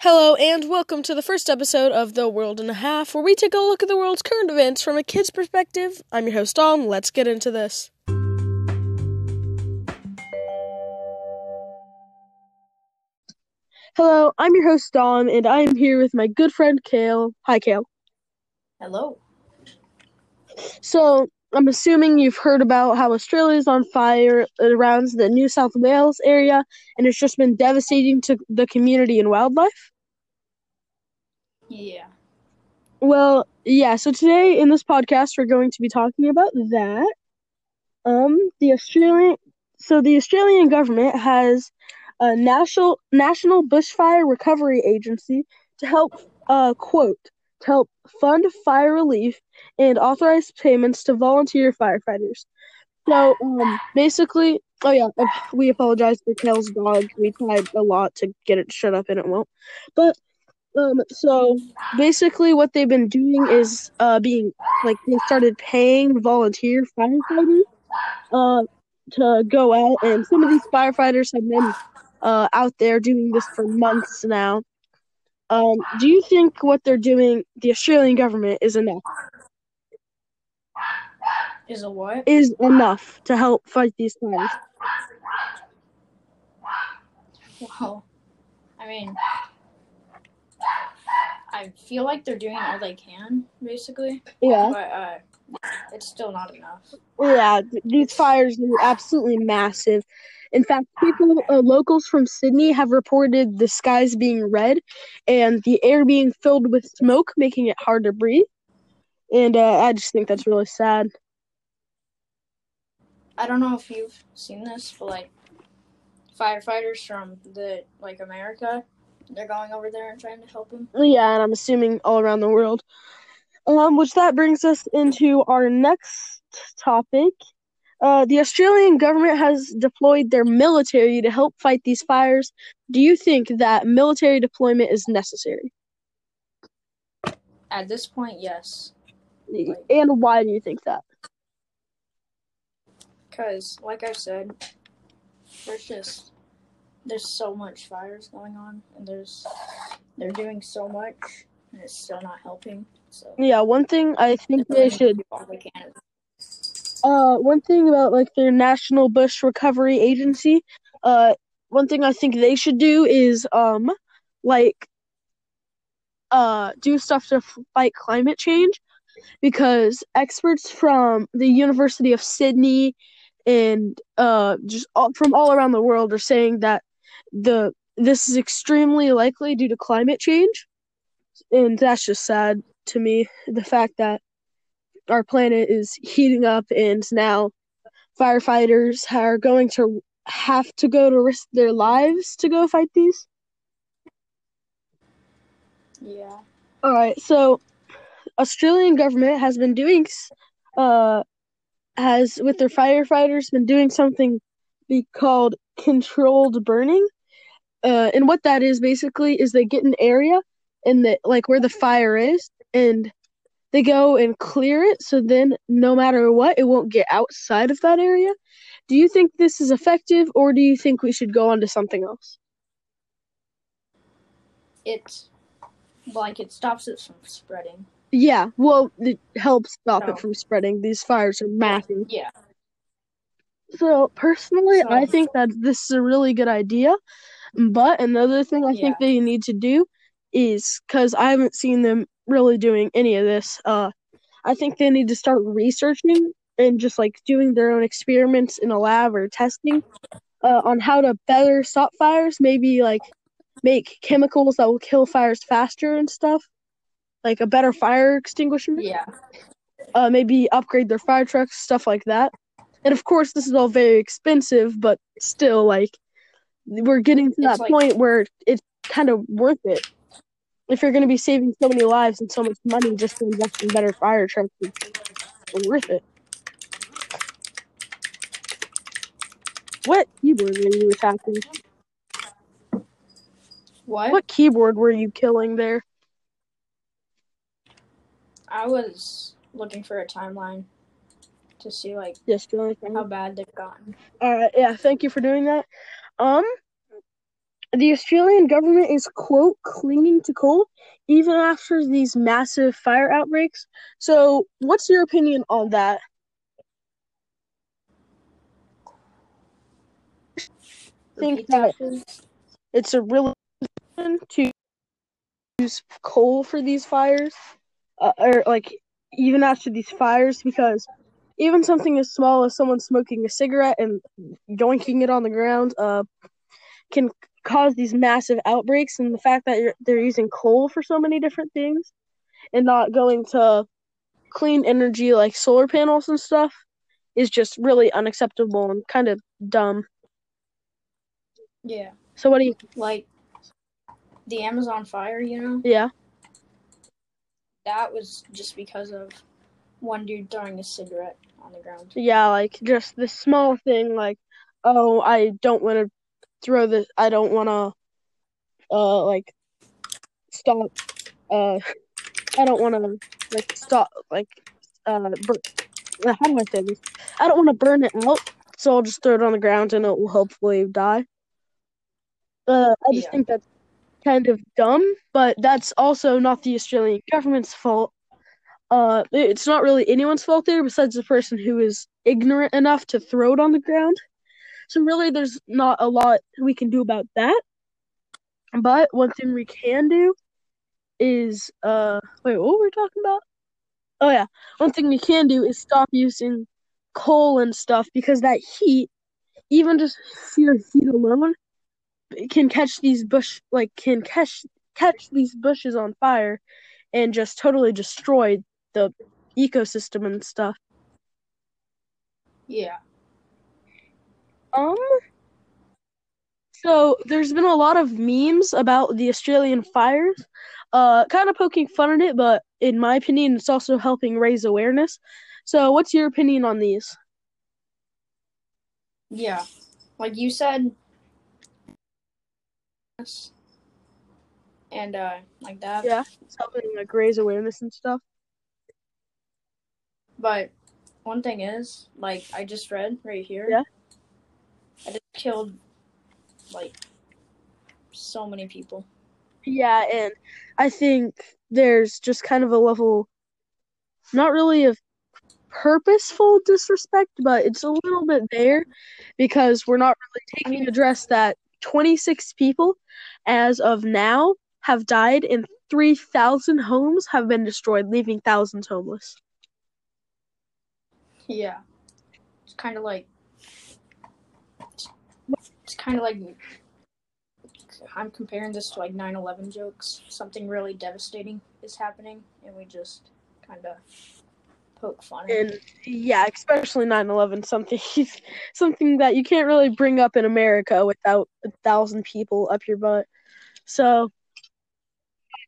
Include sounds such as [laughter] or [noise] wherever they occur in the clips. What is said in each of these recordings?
Hello, and welcome to the first episode of The World and a Half, where we take a look at the world's current events from a kid's perspective. I'm your host, Dom. Let's get into this. Hello, I'm your host, Dom, and I am here with my good friend, Cael. Hi, Cael. Hello. So, I'm assuming you've heard about how Australia is on fire around the New South Wales area, and it's just been devastating to the community and wildlife. Yeah. Well, yeah, so today in this podcast we're going to be talking about that. Um the Australian so the Australian government has a national national bushfire recovery agency to help uh quote to help fund fire relief and authorize payments to volunteer firefighters. So um basically oh yeah, we apologize for Cael's dog. We tried a lot to get it shut up and it won't. But um, so basically, what they've been doing is uh, being like they started paying volunteer firefighters uh, to go out, and some of these firefighters have been uh, out there doing this for months now. Um, do you think what they're doing, the Australian government, is enough? Is a what? Is enough to help fight these fires? Well, I mean, I feel like they're doing all they can, basically. Yeah. But uh, it's still not enough. Yeah, these fires are absolutely massive. In fact, people, uh, locals from Sydney have reported the skies being red and the air being filled with smoke, making it hard to breathe. And uh, I just think that's really sad. I don't know if you've seen this, but like firefighters from the like America, they're going over there and trying to help them. Yeah, and I'm assuming all around the world. Um, which that brings us into our next topic. Uh, the Australian government has deployed their military to help fight these fires. Do you think that military deployment is necessary? At this point, yes, And why do you think that? because like I said, there's just there's so much fires going on, and there's they're doing so much, and it's still not helping. So Yeah, one thing I think they should all they can. Uh one thing about like their National Bush Recovery Agency, uh one thing I think they should do is um like uh do stuff to fight climate change because experts from the University of Sydney and uh just all, from all around the world are saying that the this is extremely likely due to climate change. And that's just sad to me the fact that our planet is heating up and now firefighters are going to have to go to risk their lives to go fight these Yeah. all right so australian government has been doing uh has with their firefighters been doing something be called controlled burning uh and what that is basically is they get an area in the like where the fire is and they go and clear it so then no matter what it won't get outside of that area do you think this is effective or do you think we should go on to something else It's like it stops it from spreading. yeah well it helps stop No. it from spreading these fires are massive Yeah. so personally So- i think that this is a really good idea but another thing i think they need to do is because i haven't seen them really doing any of this uh i think they need to start researching and just like doing their own experiments in a lab or testing uh, on how to better stop fires maybe like make chemicals that will kill fires faster and stuff like a better fire extinguisher Yeah. uh, maybe upgrade their fire trucks, stuff like that. And of course, this is all very expensive, but still, like, we're getting to that like- point where it's kind of worth it. If you're going to be saving so many lives and so much money just to invest in better fire trucks, it's worth it. What keyboard were you attacking? What? What keyboard were you killing there? I was looking for a timeline to see like Yes, how bad they've gotten. Alright, yeah, thank you for doing that. Um, the Australian government is quote clinging to coal even after these massive fire outbreaks. So, what's your opinion on that? think that it's a really to use coal for these fires, uh, or like even after these fires, because even something as small as someone smoking a cigarette and yoinking it on the ground, uh, can cause these massive outbreaks. And the fact that you're, they're using coal for so many different things and not going to clean energy like solar panels and stuff is just really unacceptable and kind of dumb. Yeah, So what do you? like the Amazon fire, you know, Yeah, that was just because of one dude throwing a cigarette on the ground. yeah, like just this small thing, like oh, I don't want to throw this. I don't want to, uh, like stop, uh, I don't want to like stop, like, uh, bur- how do I say this? I don't want to burn it out, so I'll just throw it on the ground and it will hopefully die. Uh, I just Yeah. think that's kind of dumb, but that's also not the Australian government's fault. Uh, it's not really anyone's fault there besides the person who is ignorant enough to throw it on the ground. So really, there's not a lot we can do about that. But one thing we can do is uh, wait, what were we talking about? Oh yeah, one thing we can do is stop using coal and stuff because that heat, even just sheer heat alone, can catch these bush like can catch catch these bushes on fire and just totally destroy the ecosystem and stuff. Yeah, Um so there's been a lot of memes about the Australian fires, uh kind of poking fun at it, but in my opinion it's also helping raise awareness. So what's your opinion on these? yeah. Like you said, and uh, like that. Yeah, it's helping like raise awareness and stuff. But one thing is, like I just read right here. Yeah. Killed like so many people. Yeah, and I think there's just kind of a level, not really of purposeful disrespect, but it's a little bit there because we're not really taking address that 26 people, as of now, have died and 3,000 homes have been destroyed, leaving thousands homeless. Yeah. It's kind of like kind of like I'm comparing this to like 9/11 jokes. Something really devastating is happening, and we just kind of poke fun at it. And yeah, especially 9/11, something [laughs] something that you can't really bring up in America without a thousand people up your butt. So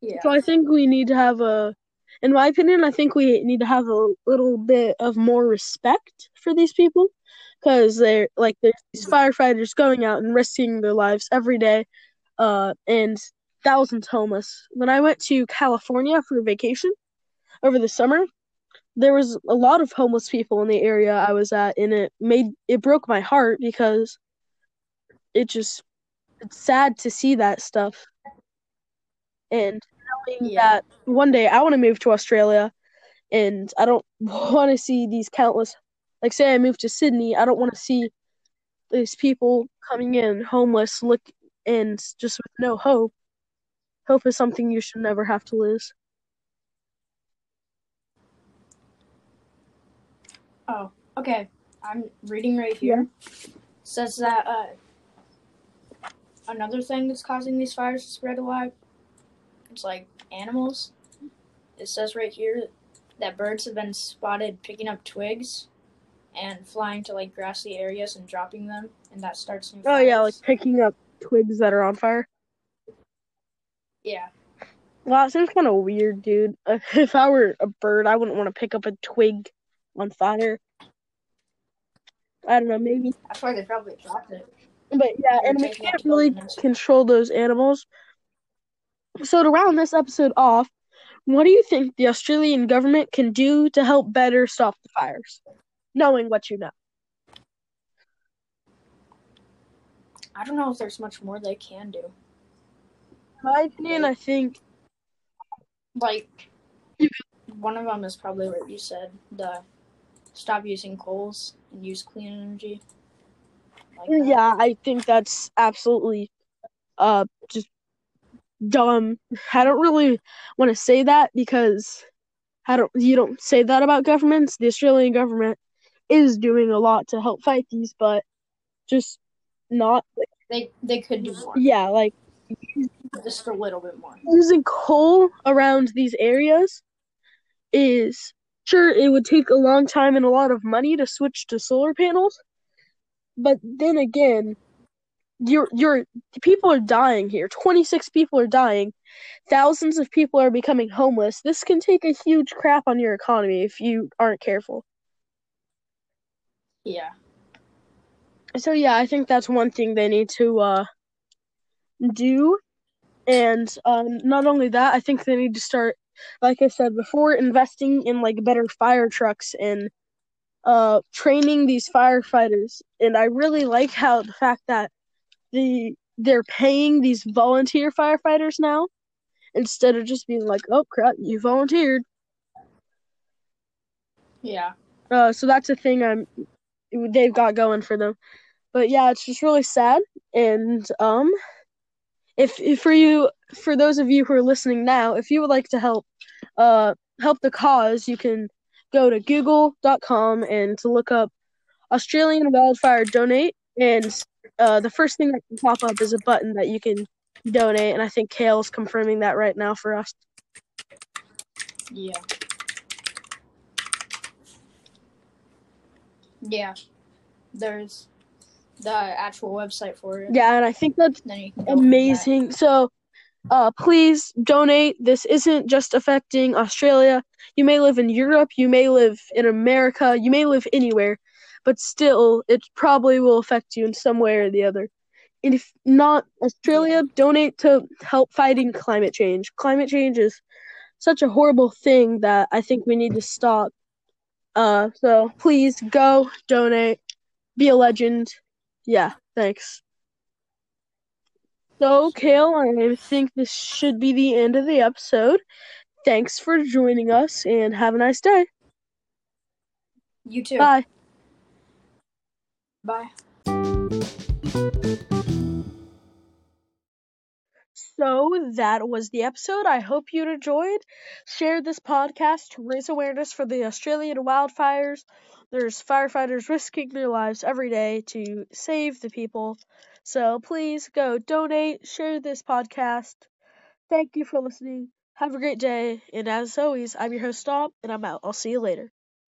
Yeah. So I think we need to have a, in my opinion, I think we need to have a little bit of more respect for these people, because they're like there's these firefighters going out and risking their lives every day, uh, and thousands homeless. When I went to California for vacation over the summer, there was a lot of homeless people in the area I was at, and it made it broke my heart because it just it's sad to see that stuff. And knowing Yeah. that one day I want to move to Australia and I don't [laughs] want to see these countless like say I move to Sydney, I don't want to see these people coming in homeless look and just with no hope. Hope is something you should never have to lose. Oh, okay. I'm reading right here. Says that uh, another thing that's causing these fires to spread a lot. It's like animals. It says right here that birds have been spotted picking up twigs and flying to like grassy areas and dropping them, and that starts new Oh yeah, like picking up twigs that are on fire. yeah, Wow, it seems kind of weird, dude. [laughs] If I were a bird, I wouldn't want to pick up a twig on fire. I don't know, maybe. that's why they probably dropped it. But yeah, They're and we can't really control those animals. So to round this episode off, what do you think the Australian government can do to help better stop the fires? Knowing what you know. I don't know if there's much more they can do. my opinion, I think like one of them is probably what you said the stop using coals and use clean energy like yeah, I think that's absolutely uh just dumb. I don't really want to say that because I don't you don't say that about governments. The Australian government is doing a lot to help fight these, but just not they they could do more. yeah, like just a little bit more. using coal around these areas is sure it would take a long time and a lot of money to switch to solar panels but then again you're you're people are dying here. 26 people are dying. Thousands of people are becoming homeless. This can take a huge crap on your economy if you aren't careful yeah. So yeah i think that's one thing they need to uh do. And um not only that i think they need to start like i said before investing in like better fire trucks and uh training these firefighters. And i really like how the fact that the they're paying these volunteer firefighters now instead of just being like oh crap you volunteered. Yeah. Uh so that's a thing i'm they've got going for them. But yeah it's just really sad. And um if, if for you for those of you who are listening now if you would like to help uh help the cause you can go to google.com and to look up australian wildfire donate. And uh, the first thing that can pop up is a button that you can donate. And i think Cael's confirming that right now for us. Yeah yeah there's the actual website for it yeah and i think that's then you can go on that. amazing. So, uh, please donate. This isn't just affecting Australia. You may live in Europe, you may live in America, you may live anywhere, but still, it probably will affect you in some way or the other. And if not Australia, donate to help fighting climate change. Climate change is such a horrible thing that I think we need to stop. Uh, so please go donate, be a legend. Yeah, thanks. So, Cael, I think this should be the end of the episode. Thanks for joining us and have a nice day. you too Bye. bye So, that was the episode. I hope you enjoyed. Share this podcast to raise awareness for the Australian wildfires. There's firefighters risking their lives every day to save the people. So, please go donate, share this podcast. Thank you for listening. Have a great day. And as always, I'm your host, Stop, and I'm out. I'll see you later.